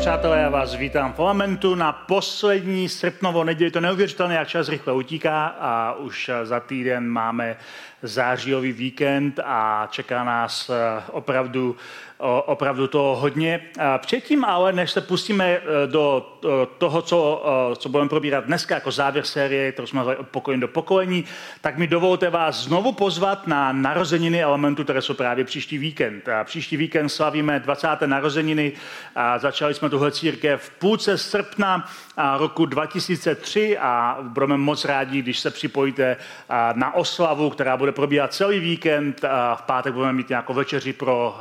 Přátelé, já vás vítám v Lamentu na poslední srpnovo neděli. To neuvěřitelné, jak čas rychle utíká a už za týden máme zářijový víkend a čeká nás opravdu opravdu toho hodně. Předtím ale, než se pustíme e, do toho, co, e, co budeme probírat dneska jako závěr série, kterou jsme od pokolení do pokolení, tak mi dovolte vás znovu pozvat na narozeniny elementu, které jsou právě příští víkend. A příští víkend slavíme 20. narozeniny a začali jsme tuhle církev v půlce srpna roku 2003 a budeme moc rádi, když se připojíte na oslavu, která bude probíhat celý víkend. V pátek budeme mít nějakou večeři pro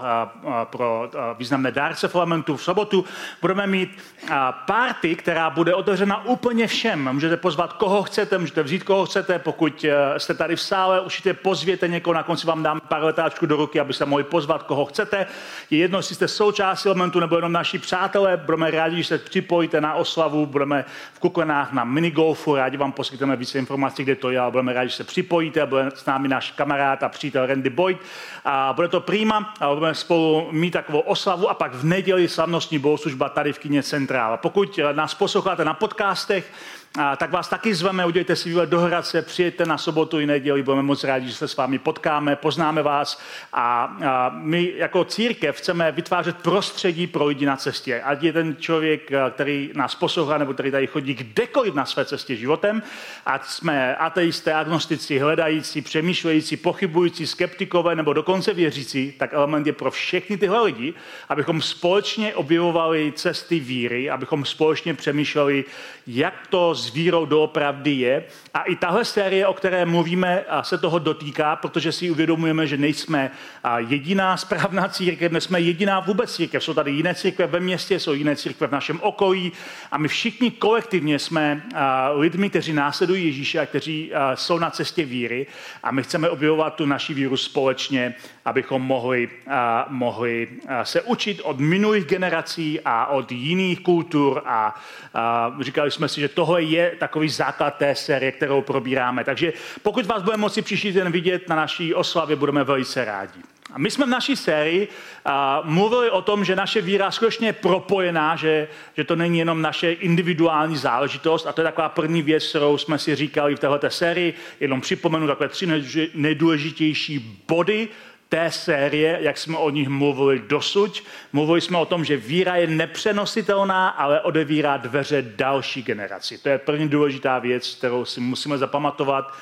pro eh, významné dárce Filamentu. V sobotu budeme mít eh, party, která bude otevřena úplně všem. Můžete pozvat koho chcete, můžete vzít koho chcete. Pokud eh, jste tady v sále, určitě pozvěte někoho, na konci vám dám pár letáčků do ruky, aby se mohli pozvat koho chcete. Je jedno, jestli jste součástí Filamentu nebo jenom naši přátelé. Budeme rádi, že se připojíte na oslavu. Budeme v Kuklenách na minigolfu. Rádi vám poskytneme více informací, kde to je, ale budeme rádi, že se připojíte. Bude s námi náš kamarád a přítel Randy Boyd. A bude to prýma a budeme spolu mít takovou oslavu a pak v neděli slavnostní bohoslužba tady v kině Centrála. Pokud nás posloucháte na podcastech, a tak vás taky zveme, udělejte si výlet do Hradce, přijďte na sobotu i neděli, budeme moc rádi, že se s vámi potkáme, poznáme vás a, a my jako církev chceme vytvářet prostředí pro lidi na cestě. Ať je ten člověk, který nás poslouchá nebo který tady chodí kdekoliv na své cestě životem, ať jsme ateisté, agnostici, hledající, přemýšlející, pochybující, skeptikové nebo dokonce věřící, tak element je pro všechny tyhle lidi, abychom společně objevovali cesty víry, abychom společně přemýšleli, jak to s vírou doopravdy je. A i tahle série, o které mluvíme, se toho dotýká, protože si uvědomujeme, že nejsme jediná správná církev, nejsme jediná vůbec církev. Jsou tady jiné církve ve městě, jsou jiné církve v našem okolí a my všichni kolektivně jsme lidmi, kteří následují Ježíše a kteří jsou na cestě víry a my chceme objevovat tu naši víru společně, abychom mohli, mohli se učit od minulých generací a od jiných kultur a, říkali jsme si, že tohle je takový základ té série, kterou probíráme. Takže pokud vás budeme moci příští den vidět na naší oslavě, budeme velice rádi. A my jsme v naší sérii a, mluvili o tom, že naše víra skutečně je propojená, že, že to není jenom naše individuální záležitost. A to je taková první věc, kterou jsme si říkali v této sérii. Jenom připomenu takové tři nejdůležitější body té série, jak jsme o nich mluvili dosud. Mluvili jsme o tom, že víra je nepřenositelná, ale odevírá dveře další generaci. To je první důležitá věc, kterou si musíme zapamatovat.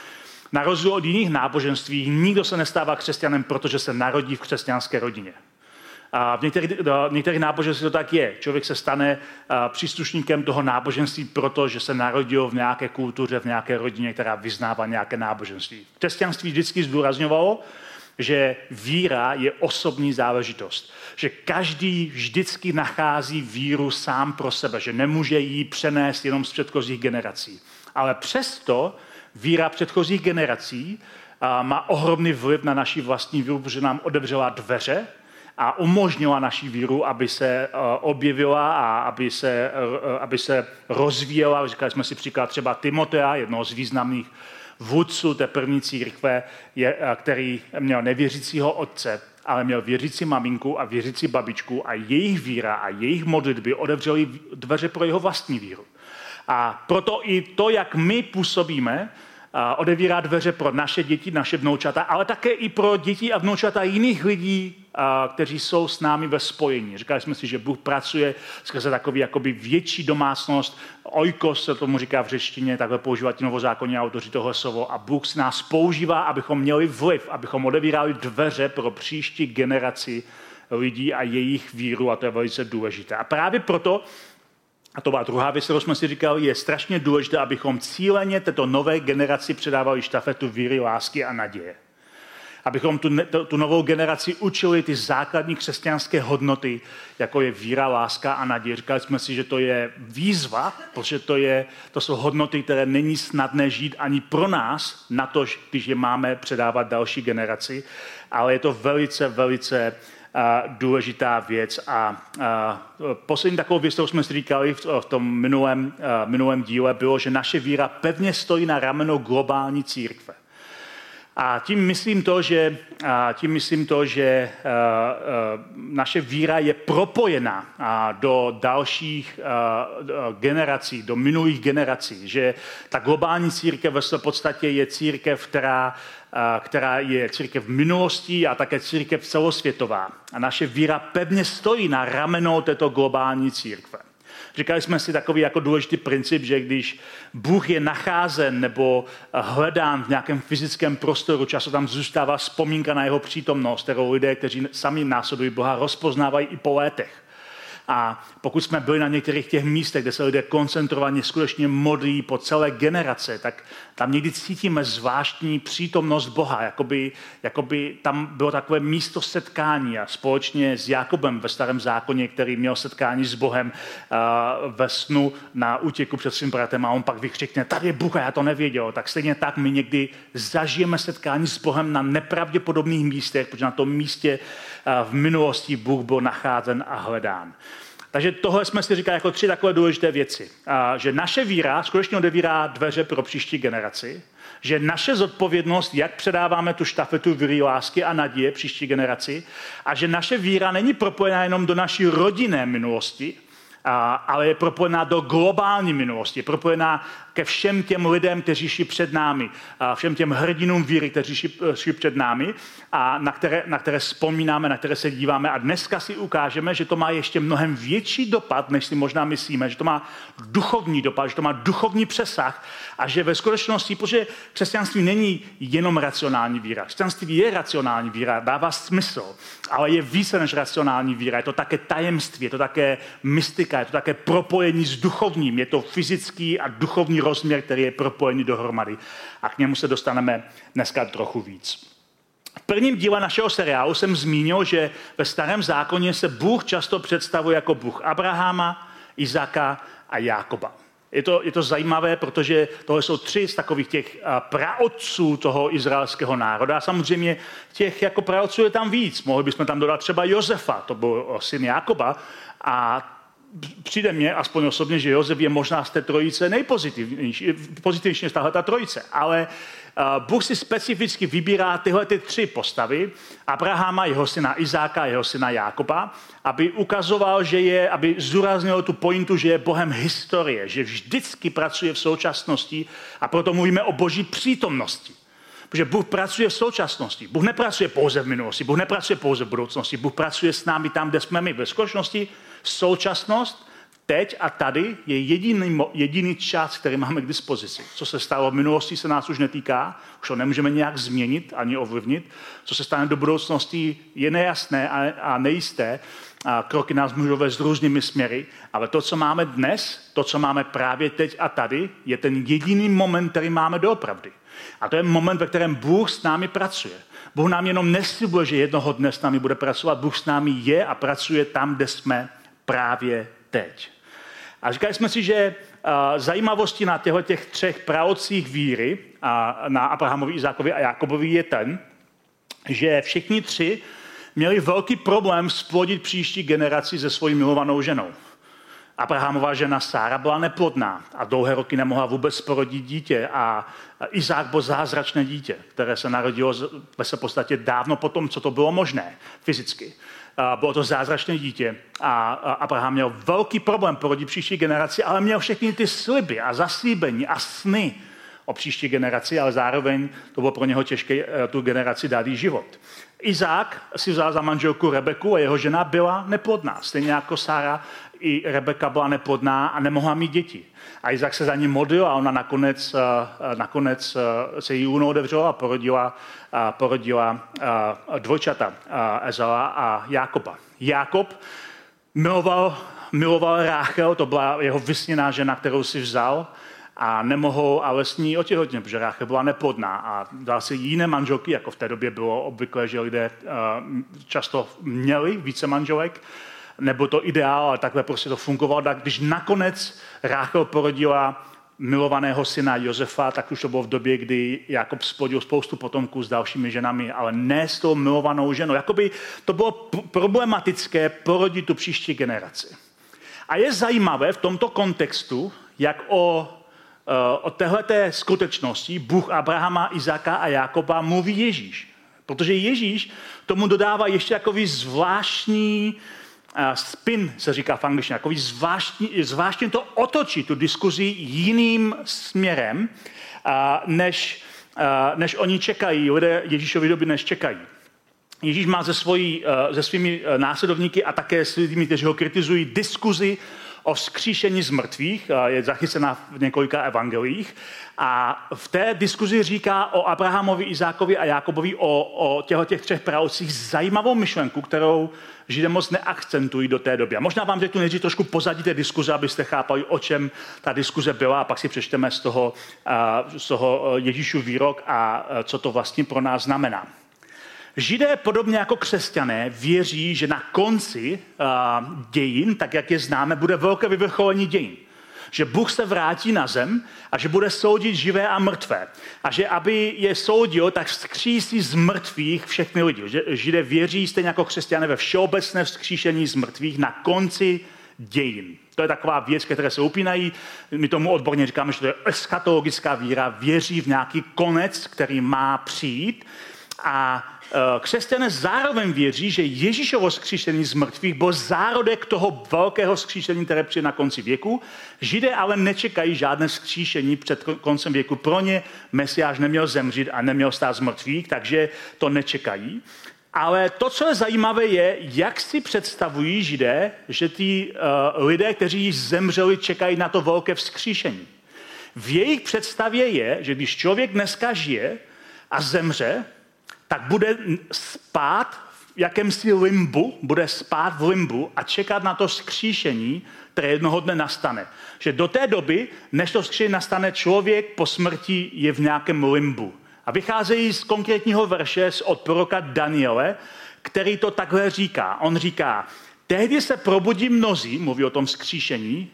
Na rozdíl od jiných náboženství, nikdo se nestává křesťanem, protože se narodí v křesťanské rodině. A v některých, některých náboženství to tak je. Člověk se stane příslušníkem toho náboženství, protože se narodil v nějaké kultuře, v nějaké rodině, která vyznává nějaké náboženství. Křesťanství vždycky zdůrazňovalo, že víra je osobní záležitost. Že každý vždycky nachází víru sám pro sebe, že nemůže ji přenést jenom z předchozích generací. Ale přesto víra předchozích generací má ohromný vliv na naši vlastní víru, protože nám otevřela dveře a umožnila naší víru, aby se objevila a aby se, aby se rozvíjela. Říkali jsme si příklad třeba Timotea, jednoho z významných vůdců té první církve, který měl nevěřícího otce, ale měl věřící maminku a věřící babičku a jejich víra a jejich modlitby odevřely dveře pro jeho vlastní víru. A proto i to, jak my působíme, odevírá dveře pro naše děti, naše vnoučata, ale také i pro děti a vnoučata jiných lidí, kteří jsou s námi ve spojení. Říkali jsme si, že Bůh pracuje skrze takový jakoby větší domácnost. Oikos se tomu říká v řečtině, takhle používat novozákonní autoři toho slovo. A Bůh s nás používá, abychom měli vliv, abychom odevírali dveře pro příští generaci lidí a jejich víru a to je velice důležité. A právě proto a to byla druhá věc, kterou jsme si říkali, je strašně důležité, abychom cíleně této nové generaci předávali štafetu víry, lásky a naděje. abychom tu, tu novou generaci učili ty základní křesťanské hodnoty, jako je víra, láska a naděje. Říkali jsme si, že to je výzva, protože to, je, to jsou hodnoty, které není snadné žít ani pro nás, na to, když je máme předávat další generaci, ale je to velice, velice důležitá věc. A, poslední takovou věc, kterou jsme si říkali v, v tom minulém, minulém díle, bylo, že naše víra pevně stojí na rameno globální církve. A tím myslím to, že, a tím myslím to, že a, a, naše víra je propojena a, do dalších a, generací, do minulých generací. Že ta globální církev v podstatě je církev, která která je církev v minulosti a také církev celosvětová. A naše víra pevně stojí na ramenou této globální církve. Říkali jsme si takový jako důležitý princip, že když Bůh je nacházen nebo hledán v nějakém fyzickém prostoru, často tam zůstává vzpomínka na jeho přítomnost, kterou lidé, kteří sami následují Boha, rozpoznávají i po létech. A pokud jsme byli na některých těch místech, kde se lidé koncentrovaně skutečně modlí po celé generace, tak tam někdy cítíme zvláštní přítomnost Boha, jakoby, jakoby tam bylo takové místo setkání a společně s Jakobem ve starém zákoně, který měl setkání s Bohem uh, ve snu na útěku před svým bratem a on pak vykřikne, tady je Bůh a já to nevěděl. Tak stejně tak my někdy zažijeme setkání s Bohem na nepravděpodobných místech, protože na tom místě uh, v minulosti Bůh byl nacházen a hledán. Takže tohle jsme si říkali jako tři takové důležité věci. A, že naše víra skutečně odevírá dveře pro příští generaci, že naše zodpovědnost, jak předáváme tu štafetu víry, lásky a naděje příští generaci, a že naše víra není propojená jenom do naší rodinné minulosti, a, ale je propojená do globální minulosti, je propojená ke všem těm lidem, kteří šli před námi, a všem těm hrdinům víry, kteří šli, šli před námi a na které, na které vzpomínáme, na které se díváme. A dneska si ukážeme, že to má ještě mnohem větší dopad, než si možná myslíme, že to má duchovní dopad, že to má duchovní přesah a že ve skutečnosti, protože křesťanství není jenom racionální víra. Křesťanství je racionální víra, dává smysl, ale je více než racionální víra. Je to také tajemství, je to také mystika, je to také propojení s duchovním, je to fyzický a duchovní rozměr, který je propojený dohromady. A k němu se dostaneme dneska trochu víc. V prvním díle našeho seriálu jsem zmínil, že ve starém zákoně se Bůh často představuje jako Bůh Abrahama, Izaka a Jákoba. Je to, je to zajímavé, protože tohle jsou tři z takových těch praotců toho izraelského národa. A samozřejmě těch jako praotců je tam víc. Mohli bychom tam dodat třeba Josefa, to byl syn Jákoba. A přijde mně, aspoň osobně, že Josef je možná z té trojice nejpozitivnější, pozitivnější než tahle ta trojice, ale Bůh si specificky vybírá tyhle ty tři postavy, Abrahama, jeho syna Izáka, jeho syna Jákoba, aby ukazoval, že je, aby zdůraznil tu pointu, že je Bohem historie, že vždycky pracuje v současnosti a proto mluvíme o boží přítomnosti. Protože Bůh pracuje v současnosti. Bůh nepracuje pouze v minulosti, Bůh nepracuje pouze v budoucnosti, Bůh pracuje s námi tam, kde jsme my. Ve skutečnosti současnost, teď a tady je jediný, jediný čas, který máme k dispozici. Co se stalo v minulosti, se nás už netýká, už ho nemůžeme nějak změnit ani ovlivnit. Co se stane do budoucnosti, je nejasné a, a nejisté. A kroky nás můžou vést různými směry, ale to, co máme dnes, to, co máme právě teď a tady, je ten jediný moment, který máme doopravdy. A to je moment, ve kterém Bůh s námi pracuje. Bůh nám jenom neslibuje, že jednoho dne s námi bude pracovat. Bůh s námi je a pracuje tam, kde jsme právě teď. A říkali jsme si, že zajímavosti na těchto těch třech praocích víry, a na Abrahamovi, Izákovi a Jakobovi je ten, že všichni tři měli velký problém splodit příští generaci se svojí milovanou ženou. Abrahamová žena Sára byla neplodná a dlouhé roky nemohla vůbec porodit dítě a Izák byl zázračné dítě, které se narodilo ve se podstatě dávno potom, co to bylo možné fyzicky. Bylo to zázračné dítě. A Abraham měl velký problém porodit příští generaci, ale měl všechny ty sliby a zaslíbení a sny o příští generaci, ale zároveň to bylo pro něho těžké eh, tu generaci dát život. Izák si vzal za manželku Rebeku a jeho žena byla neplodná. Stejně jako Sára, i Rebeka byla neplodná a nemohla mít děti. A Izák se za ní modlil a ona nakonec, eh, nakonec eh, se jí úno otevřela a porodila, porodila dvojčata Ezela a Jákoba. Jákob miloval, miloval Ráchel, to byla jeho vysněná žena, kterou si vzal a nemohou ale s ní otěhotnět, protože Ráchel byla nepodná a dala si jiné manželky, jako v té době bylo obvykle, že lidé uh, často měli více manželek, nebo to ideál, ale takhle prostě to fungovalo. Tak když nakonec Ráchel porodila milovaného syna Josefa, tak už to bylo v době, kdy Jakob splodil spoustu potomků s dalšími ženami, ale ne s tou milovanou ženou. Jakoby to bylo problematické porodit tu příští generaci. A je zajímavé v tomto kontextu, jak o, eh, o téhleté skutečnosti Bůh Abrahama, Izáka a Jakoba mluví Ježíš. Protože Ježíš tomu dodává ještě takový zvláštní spin se říká v angličtině, takový zvláštní, zvláštně to otočí tu diskuzi jiným směrem, než, než oni čekají, lidé Ježíšovi doby než čekají. Ježíš má ze, svojí, ze svými následovníky a také s lidmi, kteří ho kritizují, diskuzi o vzkříšení z mrtvých, je zachycená v několika evangelích. A v té diskuzi říká o Abrahamovi, Izákovi a Jákobovi, o, o těchto těch třech pravcích zajímavou myšlenku, kterou Židé moc neakcentují do té doby. A možná vám řeknu nejdřív trošku pozadí té diskuze, abyste chápali, o čem ta diskuze byla, a pak si přečteme z toho, z toho Ježíšu výrok a co to vlastně pro nás znamená. Židé, podobně jako křesťané, věří, že na konci uh, dějin, tak jak je známe, bude velké vyvrcholení dějin. Že Bůh se vrátí na zem a že bude soudit živé a mrtvé. A že aby je soudil, tak vzkřísí z mrtvých všechny lidi. Že Židé věří stejně jako křesťané ve všeobecné vzkříšení z mrtvých na konci dějin. To je taková věc, které se upínají. My tomu odborně říkáme, že to je eschatologická víra. Věří v nějaký konec, který má přijít. A Eh, křesťané zároveň věří, že Ježíšovo skříšení z mrtvých byl zárodek toho velkého skříšení, které přijde na konci věku. Židé ale nečekají žádné skříšení před koncem věku. Pro ně Mesiáš neměl zemřít a neměl stát z mrtvých, takže to nečekají. Ale to, co je zajímavé, je, jak si představují židé, že ty uh, lidé, kteří zemřeli, čekají na to velké vzkříšení. V jejich představě je, že když člověk dneska žije a zemře, tak bude spát v jakémsi limbu, bude spát v limbu a čekat na to skříšení, které jednoho dne nastane. Že do té doby, než to skříšení nastane, člověk po smrti je v nějakém limbu. A vycházejí z konkrétního verše od proroka Daniele, který to takhle říká. On říká, tehdy se probudí mnozí, mluví o tom skříšení,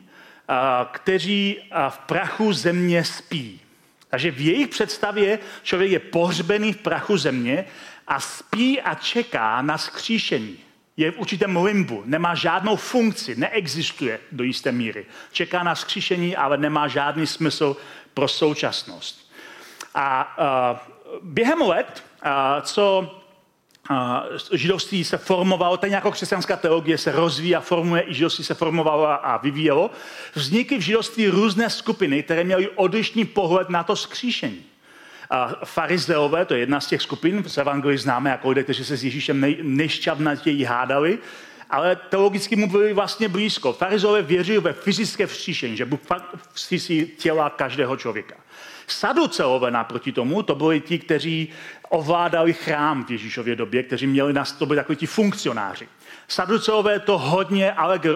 kteří v prachu země spí. Takže v jejich představě člověk je pohřbený v prachu země a spí a čeká na skříšení. Je v určitém limbu, nemá žádnou funkci, neexistuje do jisté míry. Čeká na skříšení, ale nemá žádný smysl pro současnost. A uh, během let, uh, co židovství se formovalo, tak jako křesťanská teologie se rozvíjí a formuje, i židovství se formovalo a vyvíjelo. Vznikly v židovství různé skupiny, které měly odlišný pohled na to skříšení. A farizeové, to je jedna z těch skupin, z Evangelii známe jako lidé, kteří se s Ježíšem nej, nejšťavnatěji hádali, ale teologicky mu byli vlastně blízko. Farizové věřili ve fyzické vzkříšení, že Bůh fakt těla každého člověka. Saduceové naproti tomu, to byli ti, kteří ovládali chrám v Ježíšově době, kteří měli na to byli takový ti funkcionáři. Saduceové to hodně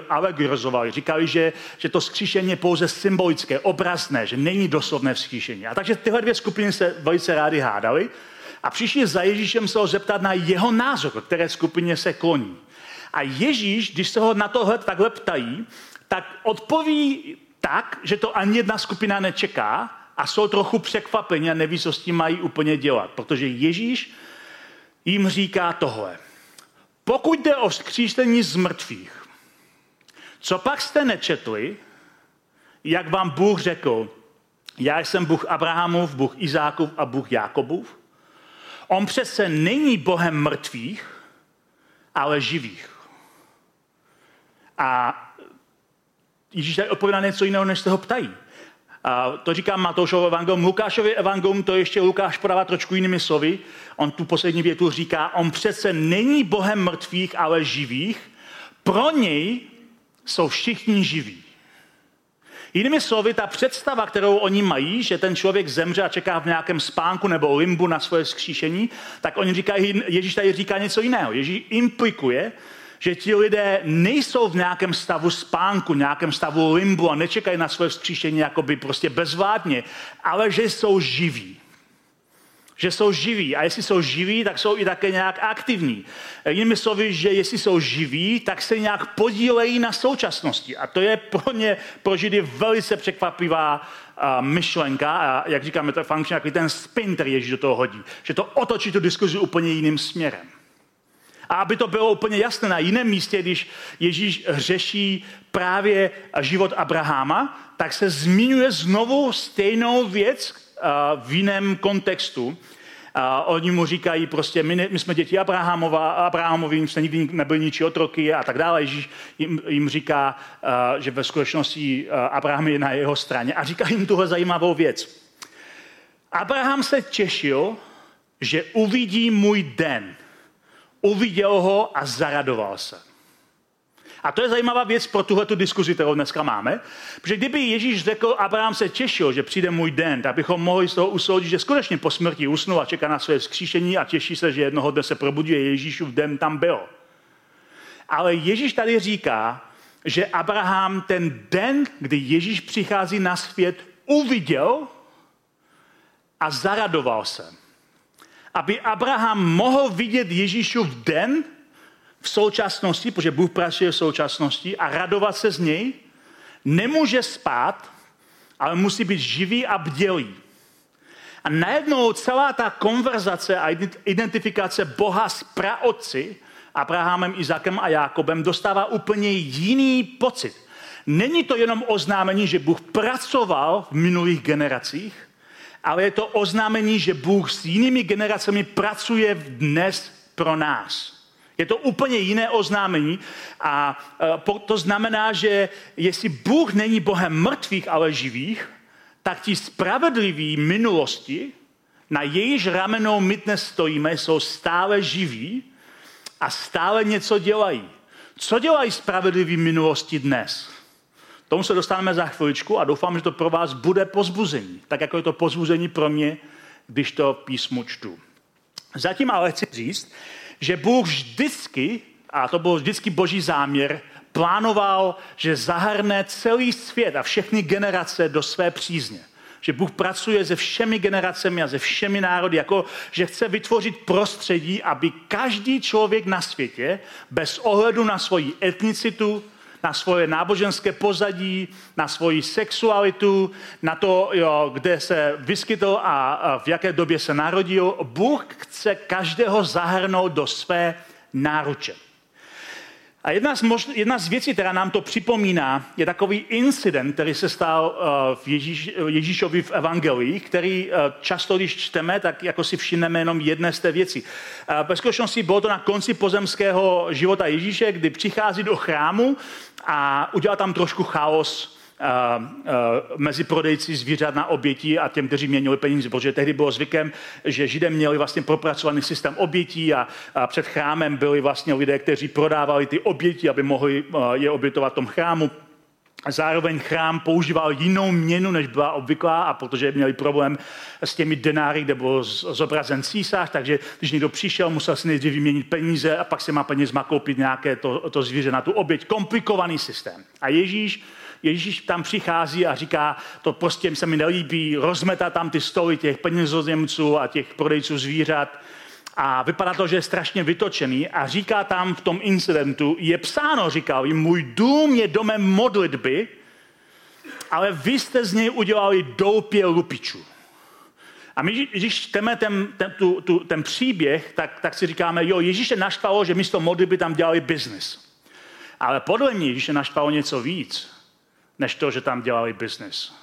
alegrizovali. Říkali, že, že to skříšení je pouze symbolické, obrazné, že není doslovné vzkříšení. A takže tyhle dvě skupiny se velice rádi hádali a přišli za Ježíšem se ho zeptat na jeho názor, které skupině se kloní. A Ježíš, když se ho na tohle takhle ptají, tak odpoví tak, že to ani jedna skupina nečeká a jsou trochu překvapeni a neví, co s tím mají úplně dělat. Protože Ježíš jim říká tohle. Pokud jde o vzkříšení z mrtvých, co pak jste nečetli, jak vám Bůh řekl, já jsem Bůh Abrahamův, Bůh Izákův a Bůh Jákobův? On přece není Bohem mrtvých, ale živých. A Ježíš tady odpovědá něco jiného, než se ho ptají. A to říká Matoušovo evangelium. Lukášovi evangelium to ještě Lukáš podává trošku jinými slovy. On tu poslední větu říká, on přece není Bohem mrtvých, ale živých. Pro něj jsou všichni živí. Jinými slovy, ta představa, kterou oni mají, že ten člověk zemře a čeká v nějakém spánku nebo limbu na svoje skříšení, tak oni říkají, Ježíš tady říká něco jiného. Ježíš implikuje, Že ti lidé nejsou v nějakém stavu spánku, nějakém stavu limbu a nečekají na své vzkříšení jakoby prostě bezvládně, ale že jsou živí že jsou živí. A jestli jsou živí, tak jsou i také nějak aktivní. Jinými slovy, že jestli jsou živí, tak se nějak podílejí na současnosti. A to je pro ně, pro Židy velice překvapivá uh, myšlenka. A jak říkáme, to jako ten spin, který Ježíš do toho hodí. Že to otočí tu diskuzi úplně jiným směrem. A aby to bylo úplně jasné na jiném místě, když Ježíš řeší právě život Abraháma, tak se zmiňuje znovu stejnou věc, v jiném kontextu. A oni mu říkají prostě, my, my jsme děti Abrahamova, Abrahamovi, jsme nikdy nebyli ničí otroky a tak dále. Ježíš jim, jim říká, že ve skutečnosti Abraham je na jeho straně a říká jim tuhle zajímavou věc. Abraham se těšil, že uvidí můj den. Uviděl ho a zaradoval se. A to je zajímavá věc pro tuhle diskuzi, kterou dneska máme. Protože kdyby Ježíš řekl, Abraham se těšil, že přijde můj den, tak bychom mohli z toho usoudit, že skutečně po smrti usnul a čeká na své vzkříšení a těší se, že jednoho dne se probudí a Ježíšův den tam byl. Ale Ježíš tady říká, že Abraham ten den, kdy Ježíš přichází na svět, uviděl a zaradoval se. Aby Abraham mohl vidět Ježíšův den, v současnosti, protože Bůh pracuje v současnosti a radovat se z něj, nemůže spát, ale musí být živý a bdělý. A najednou celá ta konverzace a identifikace Boha s praotci, Abrahamem, Izakem a Jákobem, dostává úplně jiný pocit. Není to jenom oznámení, že Bůh pracoval v minulých generacích, ale je to oznámení, že Bůh s jinými generacemi pracuje dnes pro nás. Je to úplně jiné oznámení a e, to znamená, že jestli Bůh není Bohem mrtvých, ale živých, tak ti spravedliví minulosti, na jejíž ramenou my dnes stojíme, jsou stále živí a stále něco dělají. Co dělají spravedliví minulosti dnes? Tomu se dostaneme za chviličku a doufám, že to pro vás bude pozbuzení, tak jako je to pozbuzení pro mě, když to písmu čtu. Zatím ale chci říct, že Bůh vždycky, a to byl vždycky boží záměr, plánoval, že zahrne celý svět a všechny generace do své přízně. Že Bůh pracuje se všemi generacemi a se všemi národy, jako že chce vytvořit prostředí, aby každý člověk na světě, bez ohledu na svoji etnicitu, na svoje náboženské pozadí, na svoji sexualitu, na to, jo, kde se vyskytl a, v jaké době se narodil. Bůh chce každého zahrnout do své náruče. A jedna z, mož, jedna z věcí, která nám to připomíná, je takový incident, který se stal uh, v Ježíš, Ježíšovi v evangelii, který uh, často, když čteme, tak jako si všimneme jenom jedné z té věci. Uh, ve skutečnosti bylo to na konci pozemského života Ježíše, kdy přichází do chrámu a udělal tam trošku chaos mezi prodejci zvířat na obětí a těm, kteří měnili peníze, protože tehdy bylo zvykem, že Židé měli vlastně propracovaný systém obětí a, a před chrámem byli vlastně lidé, kteří prodávali ty oběti, aby mohli je obětovat v tom chrámu. Zároveň chrám používal jinou měnu, než byla obvyklá, a protože měli problém s těmi denáry, kde byl zobrazen císař, takže když někdo přišel, musel si nejdřív vyměnit peníze a pak se má penězma koupit nějaké to, to zvíře na tu oběť. Komplikovaný systém. A Ježíš Ježíš tam přichází a říká, to prostě se mi nelíbí, rozmetá tam ty stoly těch penězozemců a těch prodejců zvířat. A vypadá to, že je strašně vytočený a říká tam v tom incidentu, je psáno, říkal jim, můj dům je domem modlitby, ale vy jste z něj udělali doupě lupičů. A my, když čteme ten, ten, tu, tu, ten příběh, tak, tak si říkáme, jo, Ježíše naštvalo, že místo modlitby tam dělali biznis. Ale podle mě Ježíše naštvalo něco víc než to, že tam dělali biznis.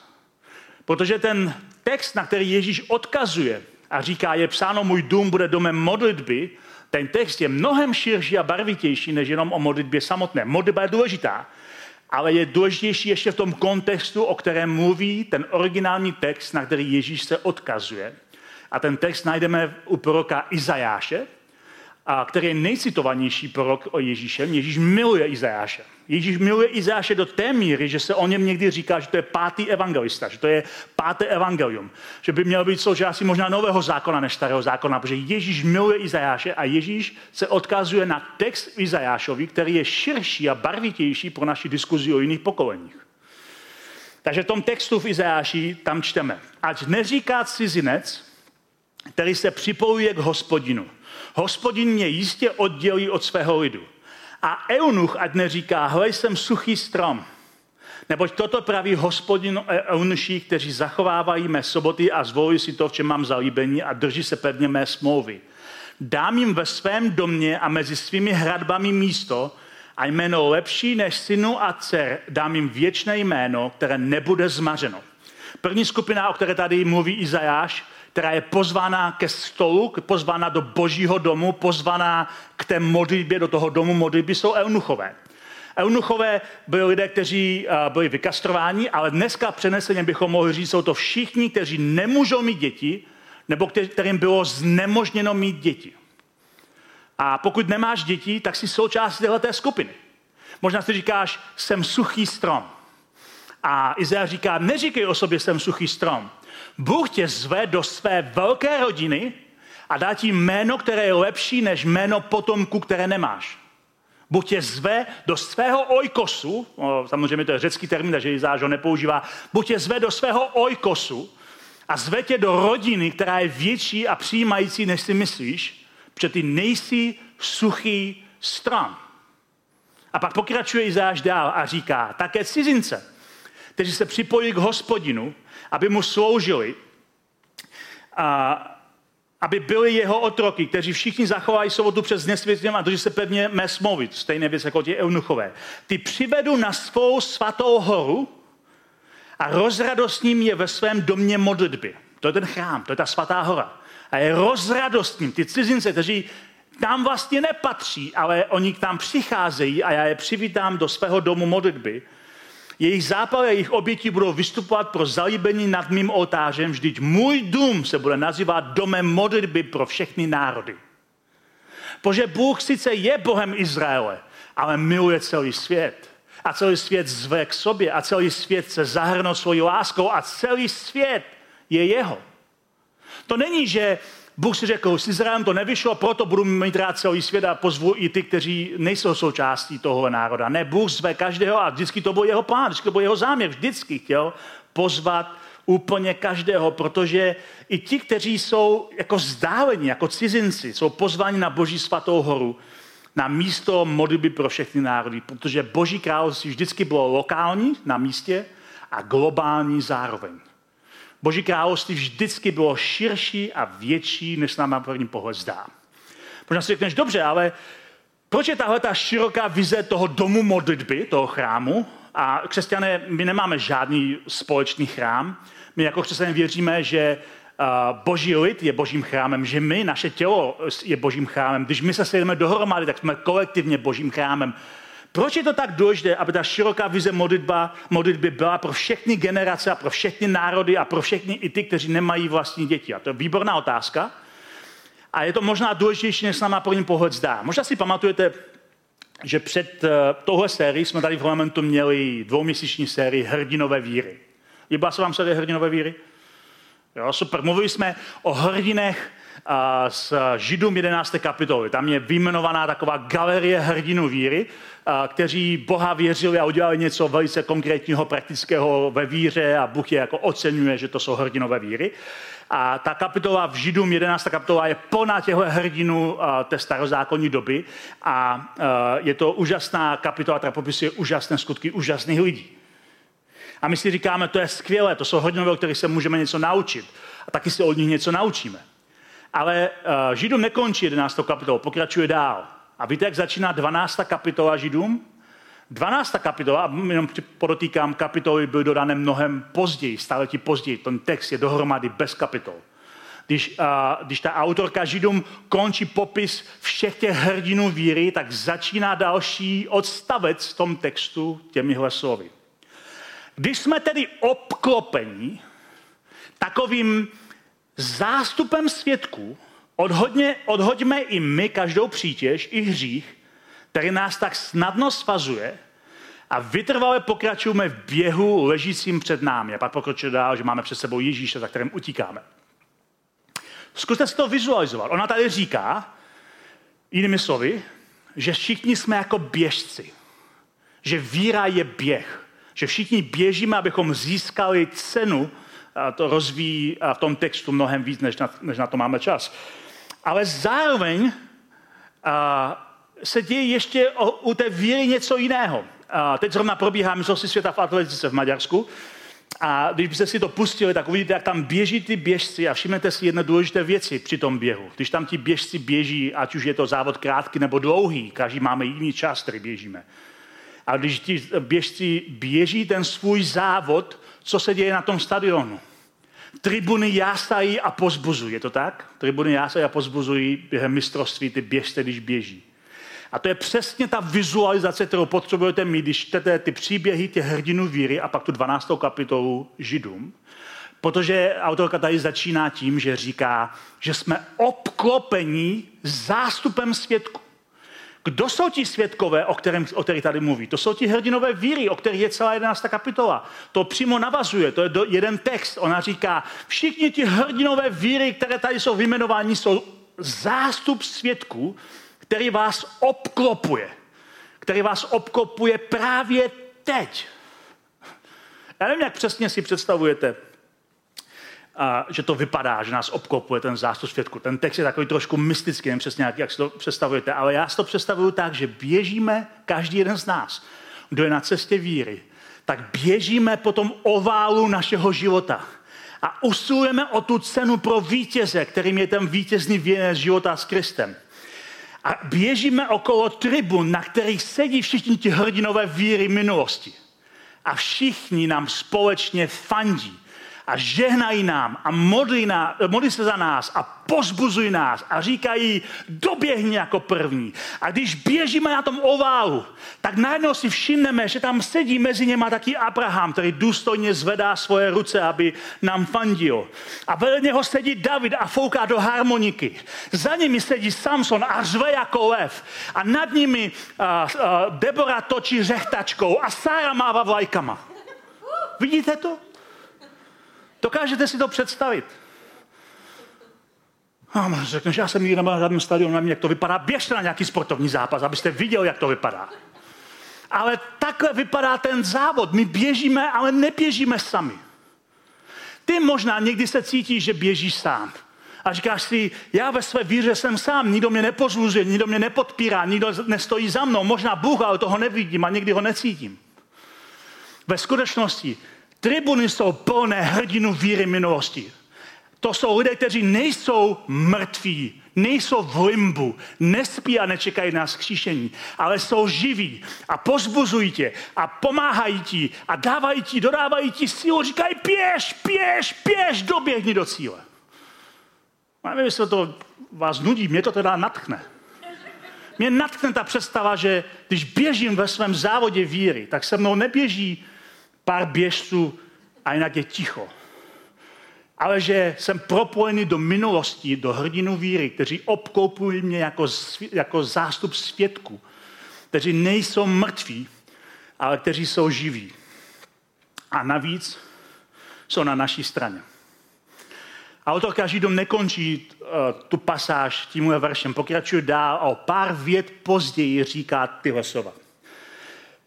Protože ten text, na který Ježíš odkazuje a říká, je psáno, můj dům bude domem modlitby, ten text je mnohem širší a barvitější, než jenom o modlitbě samotné. Modlitba je důležitá, ale je důležitější ještě v tom kontextu, o kterém mluví ten originální text, na který Ježíš se odkazuje. A ten text najdeme u proroka Izajáše. A který je nejcitovanější prorok o Ježíšem. Ježíš miluje Izajáše. Ježíš miluje Izajáše do té míry, že se o něm někdy říká, že to je pátý evangelista, že to je páté evangelium. Že by měl být součástí možná nového zákona než starého zákona, protože Ježíš miluje Izajáše a Ježíš se odkazuje na text Izajášovi, který je širší a barvitější pro naši diskuzi o jiných pokoleních. Takže v tom textu v Izajáši tam čteme, ať neříká cizinec, který se připojuje k hospodinu. Hospodin mě jistě oddělí od svého lidu. A eunuch ať neříká, hle jsem suchý strom. Neboť toto praví hospodin eunuší, kteří zachovávají mé soboty a zvolí si to, v čem mám zalíbení a drží se pevně mé smlouvy. Dám jim ve svém domě a mezi svými hradbami místo a jméno lepší než synu a dcer dám jim věčné jméno, které nebude zmařeno. První skupina, o které tady mluví Izajáš, která je pozvána ke stolu, pozvána do božího domu, pozvána k té modlitbě, do toho domu modlitby, jsou eunuchové. Eunuchové byli lidé, kteří byli vykastrováni, ale dneska přeneseně bychom mohli říct, jsou to všichni, kteří nemůžou mít děti, nebo kterým bylo znemožněno mít děti. A pokud nemáš děti, tak jsi součástí této skupiny. Možná si říkáš, jsem suchý strom. A Izrael říká, neříkej o sobě, jsem suchý strom. Bůh tě zve do své velké rodiny a dá ti jméno, které je lepší než jméno potomku, které nemáš. Bůh tě zve do svého ojkosu, samozřejmě to je řecký termín, takže Izáš ho nepoužívá, Bůh tě zve do svého ojkosu a zve tě do rodiny, která je větší a přijímající, než si myslíš, protože ty nejsi suchý stran. A pak pokračuje Izáš dál a říká, také cizince, kteří se připojí k hospodinu, aby mu sloužili, a aby byli jeho otroky, kteří všichni zachovají sobotu přes nesvětlím a drží se pevně mé smlouvy, stejné věc jako ti eunuchové. Ty přivedu na svou svatou horu a rozradostním je ve svém domě modlitby. To je ten chrám, to je ta svatá hora. A je rozradostním. Ty cizince, kteří tam vlastně nepatří, ale oni tam přicházejí a já je přivítám do svého domu modlitby, jejich zápaly a jejich oběti budou vystupovat pro zalíbení nad mým oltářem, vždyť můj dům se bude nazývat domem modlitby pro všechny národy. Protože Bůh sice je Bohem Izraele, ale miluje celý svět. A celý svět zve k sobě a celý svět se zahrnul svojí láskou a celý svět je jeho. To není, že Bůh si řekl, s Izraelem to nevyšlo, proto budu mít rád celý svět a pozvu i ty, kteří nejsou součástí toho národa. Ne, Bůh zve každého a vždycky to byl jeho plán, vždycky to byl jeho záměr, vždycky chtěl pozvat úplně každého, protože i ti, kteří jsou jako vzdálení, jako cizinci, jsou pozváni na Boží svatou horu, na místo modlitby pro všechny národy, protože Boží království vždycky bylo lokální na místě a globální zároveň. Boží království vždycky bylo širší a větší, než nám na první pohled zdá. Možná si řekneš, dobře, ale proč je tahle ta široká vize toho domu modlitby, toho chrámu? A křesťané, my nemáme žádný společný chrám. My jako křesťané věříme, že boží lid je božím chrámem, že my, naše tělo je božím chrámem. Když my se sejdeme dohromady, tak jsme kolektivně božím chrámem. Proč je to tak důležité, aby ta široká vize modlitba, modlitby byla pro všechny generace a pro všechny národy a pro všechny i ty, kteří nemají vlastní děti? A to je výborná otázka. A je to možná důležitější, než se nám na první pohled zdá. Možná si pamatujete, že před uh, tohle sérií jsme tady v momentu měli dvouměsíční sérii Hrdinové víry. Líbila se vám série Hrdinové víry? Jo, super. Mluvili jsme o hrdinech z Židům 11. kapitoly. Tam je vyjmenovaná taková galerie hrdinů víry, kteří Boha věřili a udělali něco velice konkrétního, praktického ve víře a Bůh je jako oceňuje, že to jsou hrdinové víry. A ta kapitola v Židům 11. kapitola je plná těchto hrdinů té starozákonní doby a je to úžasná kapitola, která popisuje úžasné skutky úžasných lidí. A my si říkáme, to je skvělé, to jsou hrdinové, o kterých se můžeme něco naučit. A taky se od nich něco naučíme. Ale uh, Židům nekončí 11. kapitolu, pokračuje dál. A víte, jak začíná 12. kapitola Židům? 12. kapitola, a jenom podotýkám, kapitoly byly dodané mnohem později, ti později. Ten text je dohromady bez kapitol. Když, uh, když ta autorka Židům končí popis všech těch hrdinů víry, tak začíná další odstavec v tom textu těmihle slovy. Když jsme tedy obklopeni takovým zástupem svědků, Odhodně, odhoďme i my každou přítěž, i hřích, který nás tak snadno svazuje a vytrvale pokračujeme v běhu ležícím před námi. A pak pokračuje dál, že máme před sebou Ježíše, za kterým utíkáme. Zkuste si to vizualizovat. Ona tady říká, jinými slovy, že všichni jsme jako běžci. Že víra je běh. Že všichni běžíme, abychom získali cenu. To rozvíjí v tom textu mnohem víc, než na, než na to máme čas. Ale zároveň a, se děje ještě o, u té víry něco jiného. A teď zrovna probíhá mistrovství světa v atletice v Maďarsku. A když byste si to pustili, tak uvidíte, jak tam běží ty běžci a všimnete si jedné důležité věci při tom běhu. Když tam ti běžci běží, ať už je to závod krátký nebo dlouhý, každý máme jiný čas, který běžíme. A když ti běžci běží ten svůj závod, co se děje na tom stadionu? Tribuny jásají a pozbuzují, je to tak? Tribuny jásají a pozbuzují během mistrovství ty běžce, když běží. A to je přesně ta vizualizace, kterou potřebujete mít, když čtete ty příběhy těch hrdinů víry a pak tu 12. kapitolu Židům. Protože autorka tady začíná tím, že říká, že jsme obklopení zástupem svědku. Kdo jsou ti svědkové, o, kterém, o kterých tady mluví? To jsou ti hrdinové víry, o kterých je celá 11. kapitola. To přímo navazuje, to je do, jeden text. Ona říká, všichni ti hrdinové víry, které tady jsou vyjmenováni, jsou zástup svědků, který vás obklopuje. Který vás obklopuje právě teď. Já nevím, jak přesně si představujete, a, že to vypadá, že nás obklopuje ten zástup svědku. Ten text je takový trošku mystický, nevím přesně, jak si to představujete, ale já si to představuju tak, že běžíme, každý jeden z nás, kdo je na cestě víry, tak běžíme po tom oválu našeho života a usilujeme o tu cenu pro vítěze, kterým je ten vítězný věnec života s Kristem. A běžíme okolo tribun, na kterých sedí všichni ti hrdinové víry minulosti. A všichni nám společně fandí a žehnají nám a modlí, na, modlí se za nás a pozbuzují nás a říkají, doběhni jako první. A když běžíme na tom oválu, tak najednou si všimneme, že tam sedí mezi něma taky Abraham, který důstojně zvedá svoje ruce, aby nám fandil. A vedle něho sedí David a fouká do harmoniky. Za nimi sedí Samson a řve jako lev. A nad nimi uh, uh, Debora točí řechtačkou a Sára mává vlajkama. Vidíte to? Dokážete si to představit? A řekneš, já jsem nikdy nebyl na žádném stadionu, nevím, jak to vypadá. Běžte na nějaký sportovní zápas, abyste viděl, jak to vypadá. Ale takhle vypadá ten závod. My běžíme, ale neběžíme sami. Ty možná někdy se cítíš, že běžíš sám. A říkáš si, já ve své víře jsem sám, nikdo mě nepozluzuje, nikdo mě nepodpírá, nikdo nestojí za mnou. Možná Bůh, ale toho nevidím a někdy ho necítím. Ve skutečnosti Tribuny jsou plné hrdinů víry minulosti. To jsou lidé, kteří nejsou mrtví, nejsou v limbu, nespí a nečekají na skříšení, ale jsou živí a pozbuzují tě a pomáhají ti a dávají ti, dodávají ti sílu, říkají pěš, pěš, pěš, doběhni do cíle. A nevím, jestli to vás nudí, mě to teda natchne. Mě natchne ta představa, že když běžím ve svém závodě víry, tak se mnou neběží pár běžců a jinak je ticho. Ale že jsem propojený do minulosti, do hrdinu víry, kteří obkoupují mě jako, jako zástup svědků, kteří nejsou mrtví, ale kteří jsou živí. A navíc jsou na naší straně. Autorka Židům nekončí uh, tu pasáž tímhle veršem, pokračuje dál a o pár vět později říká tyhle slova.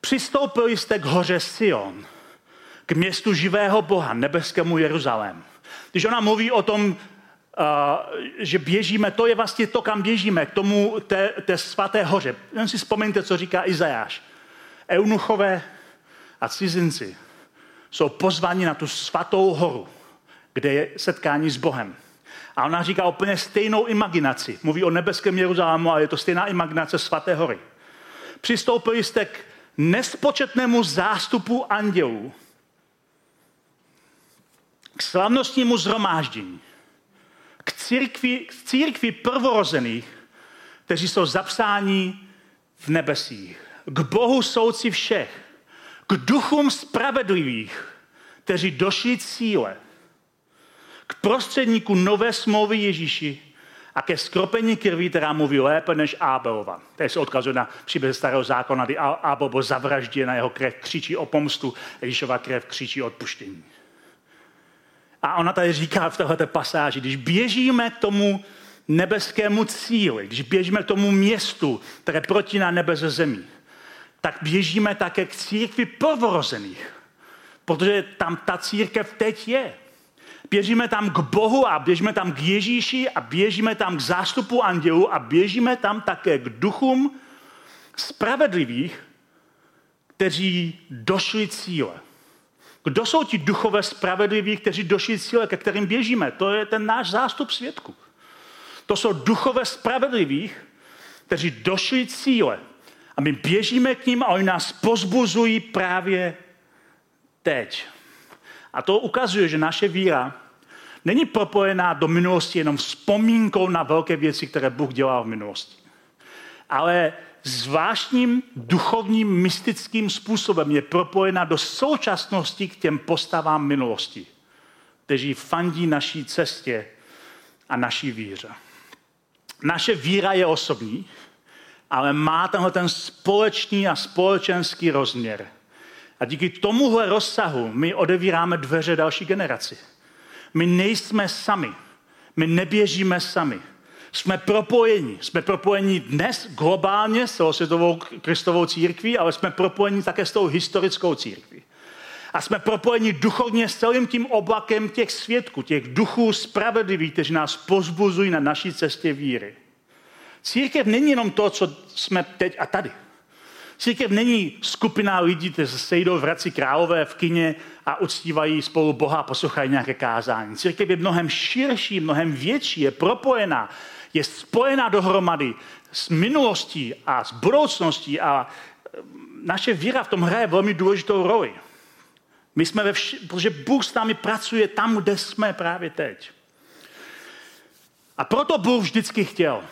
Přistoupili jste k hoře Sion, k městu živého Boha, nebeskému Jeruzalém. Když ona mluví o tom, uh, že běžíme, to je vlastně to, kam běžíme, k tomu té, té svaté hoře. Jen si vzpomeňte, co říká Izajáš. Eunuchové a cizinci jsou pozváni na tu svatou horu, kde je setkání s Bohem. A ona říká úplně stejnou imaginaci. Mluví o nebeském Jeruzalému, ale je to stejná imaginace svaté hory. Přistoupili jste k nespočetnému zástupu andělů, k slavnostnímu zhromáždění, k církvi, k církvi prvorozených, kteří jsou zapsáni v nebesích, k Bohu souci všech, k duchům spravedlivých, kteří došli cíle, k prostředníku nové smlouvy Ježíši a ke skropení krví, která mluví lépe než Abelova. To se odkazuje na příběh starého zákona, kdy Abel byl zavražděn, na jeho krev křičí o pomstu, Ježíšova krev křičí o odpuštění. A ona tady říká v této pasáži, když běžíme k tomu nebeskému cíli, když běžíme k tomu městu, které protíná nebe ze zemí, tak běžíme také k církvi prvorozených. Protože tam ta církev teď je. Běžíme tam k Bohu a běžíme tam k Ježíši a běžíme tam k zástupu andělů a běžíme tam také k duchům spravedlivých, kteří došli cíle. Kdo jsou ti duchové spravedliví, kteří došli cíle, ke kterým běžíme? To je ten náš zástup svědku. To jsou duchové spravedlivých, kteří došli cíle. A my běžíme k ním a oni nás pozbuzují právě teď. A to ukazuje, že naše víra není propojená do minulosti jenom vzpomínkou na velké věci, které Bůh dělal v minulosti. Ale zvláštním duchovním mystickým způsobem je propojena do současnosti k těm postavám minulosti, kteří fandí naší cestě a naší víře. Naše víra je osobní, ale má tenhle ten společný a společenský rozměr. A díky tomuhle rozsahu my odevíráme dveře další generaci. My nejsme sami. My neběžíme sami. Jsme propojeni. Jsme propojeni dnes globálně s celosvětovou kristovou církví, ale jsme propojeni také s tou historickou církví. A jsme propojeni duchovně s celým tím oblakem těch svědků, těch duchů spravedlivých, kteří nás pozbuzují na naší cestě víry. Církev není jenom to, co jsme teď a tady. Církev není skupina lidí, kteří se sejdou v Hradci Králové v kině a uctívají spolu Boha a poslouchají nějaké kázání. Církev je mnohem širší, mnohem větší, je propojená, je spojená dohromady s minulostí a s budoucností a e, naše víra v tom hraje velmi důležitou roli. My jsme ve vš- protože Bůh s námi pracuje tam, kde jsme právě teď. A proto Bůh vždycky chtěl,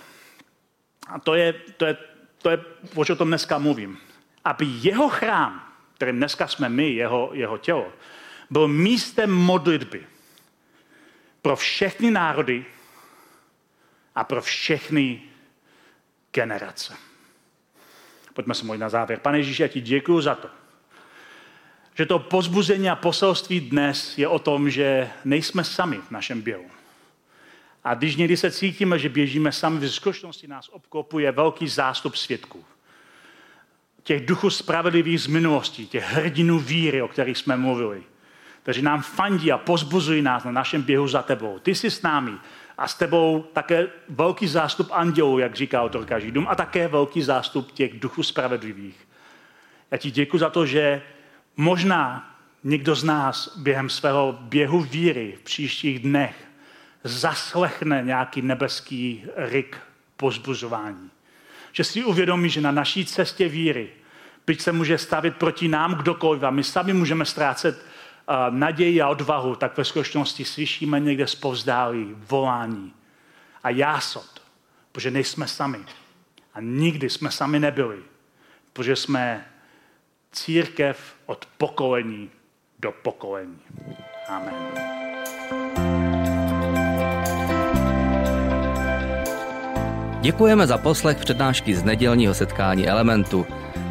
a to je, to je, to je o čem dneska mluvím, aby jeho chrám, kterým dneska jsme my, jeho, jeho tělo, byl místem modlitby pro všechny národy a pro všechny generace. Pojďme se modlit na závěr. Pane Ježíši, já ti děkuji za to, že to pozbuzení a poselství dnes je o tom, že nejsme sami v našem běhu. A když někdy se cítíme, že běžíme sami, v skutečnosti nás obklopuje velký zástup svědků. Těch duchů spravedlivých z minulosti, těch hrdinů víry, o kterých jsme mluvili, kteří nám fandí a pozbuzují nás na našem běhu za tebou. Ty jsi s námi a s tebou také velký zástup andělů, jak říká autorka Židům, a také velký zástup těch duchů spravedlivých. Já ti děkuji za to, že možná někdo z nás během svého běhu víry v příštích dnech zaslechne nějaký nebeský ryk pozbuzování. Že si uvědomí, že na naší cestě víry, byť se může stavit proti nám kdokoliv a my sami můžeme ztrácet naději a odvahu, tak ve skutečnosti slyšíme někde zpovzdálí volání a jásot, protože nejsme sami. A nikdy jsme sami nebyli, protože jsme církev od pokolení do pokolení. Amen. Děkujeme za poslech přednášky z nedělního setkání Elementu.